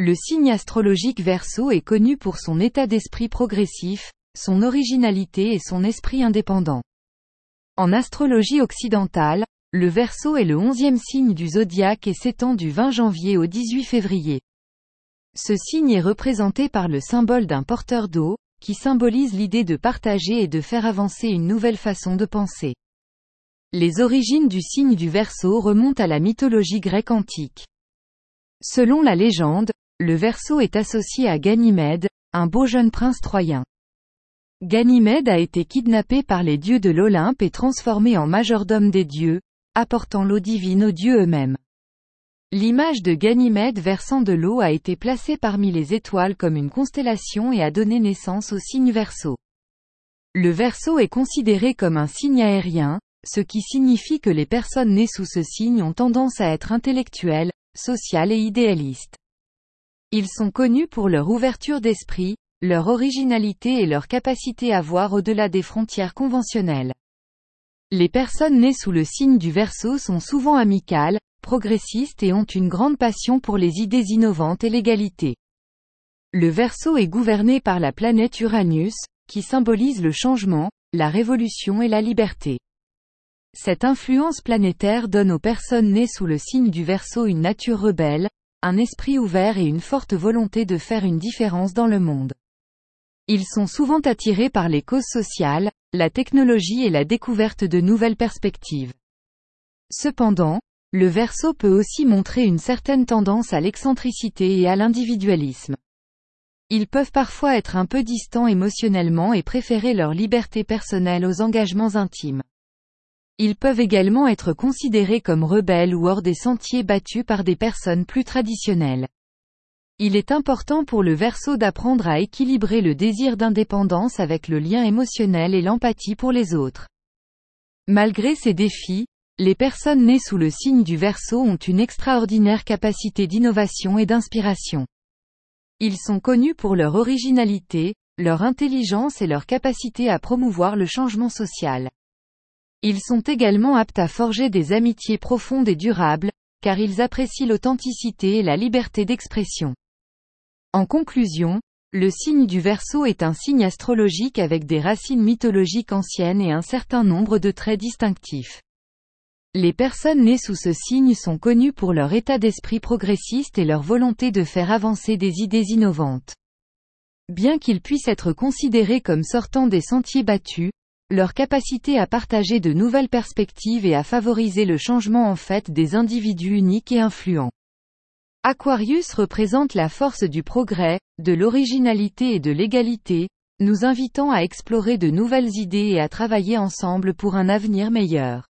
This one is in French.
le signe astrologique Verseau est connu pour son état d'esprit progressif, son originalité et son esprit indépendant. En astrologie occidentale, le Verseau est le onzième signe du zodiaque et s'étend du 20 janvier au 18 février. Ce signe est représenté par le symbole d'un porteur d'eau, qui symbolise l'idée de partager et de faire avancer une nouvelle façon de penser. Les origines du signe du Verseau remontent à la mythologie grecque antique. Selon la légende, le Verseau est associé à Ganymède, un beau jeune prince troyen. Ganymède a été kidnappé par les dieux de l'Olympe et transformé en majordome des dieux, apportant l'eau divine aux dieux eux-mêmes. L'image de Ganymède versant de l'eau a été placée parmi les étoiles comme une constellation et a donné naissance au signe Verseau. Le Verseau est considéré comme un signe aérien, ce qui signifie que les personnes nées sous ce signe ont tendance à être intellectuelles, sociales et idéalistes. Ils sont connus pour leur ouverture d'esprit, leur originalité et leur capacité à voir au-delà des frontières conventionnelles. Les personnes nées sous le signe du Verseau sont souvent amicales, progressistes et ont une grande passion pour les idées innovantes et l'égalité. Le Verseau est gouverné par la planète Uranus, qui symbolise le changement, la révolution et la liberté. Cette influence planétaire donne aux personnes nées sous le signe du Verseau une nature rebelle, un esprit ouvert et une forte volonté de faire une différence dans le monde. Ils sont souvent attirés par les causes sociales, la technologie et la découverte de nouvelles perspectives. Cependant, le verso peut aussi montrer une certaine tendance à l'excentricité et à l'individualisme. Ils peuvent parfois être un peu distants émotionnellement et préférer leur liberté personnelle aux engagements intimes. Ils peuvent également être considérés comme rebelles ou hors des sentiers battus par des personnes plus traditionnelles. Il est important pour le verso d'apprendre à équilibrer le désir d'indépendance avec le lien émotionnel et l'empathie pour les autres. Malgré ces défis, les personnes nées sous le signe du Verseau ont une extraordinaire capacité d'innovation et d'inspiration. Ils sont connus pour leur originalité, leur intelligence et leur capacité à promouvoir le changement social. Ils sont également aptes à forger des amitiés profondes et durables, car ils apprécient l'authenticité et la liberté d'expression. En conclusion, le signe du Verseau est un signe astrologique avec des racines mythologiques anciennes et un certain nombre de traits distinctifs. Les personnes nées sous ce signe sont connues pour leur état d'esprit progressiste et leur volonté de faire avancer des idées innovantes. Bien qu'ils puissent être considérés comme sortant des sentiers battus, leur capacité à partager de nouvelles perspectives et à favoriser le changement en fait des individus uniques et influents. Aquarius représente la force du progrès, de l'originalité et de l'égalité, nous invitant à explorer de nouvelles idées et à travailler ensemble pour un avenir meilleur.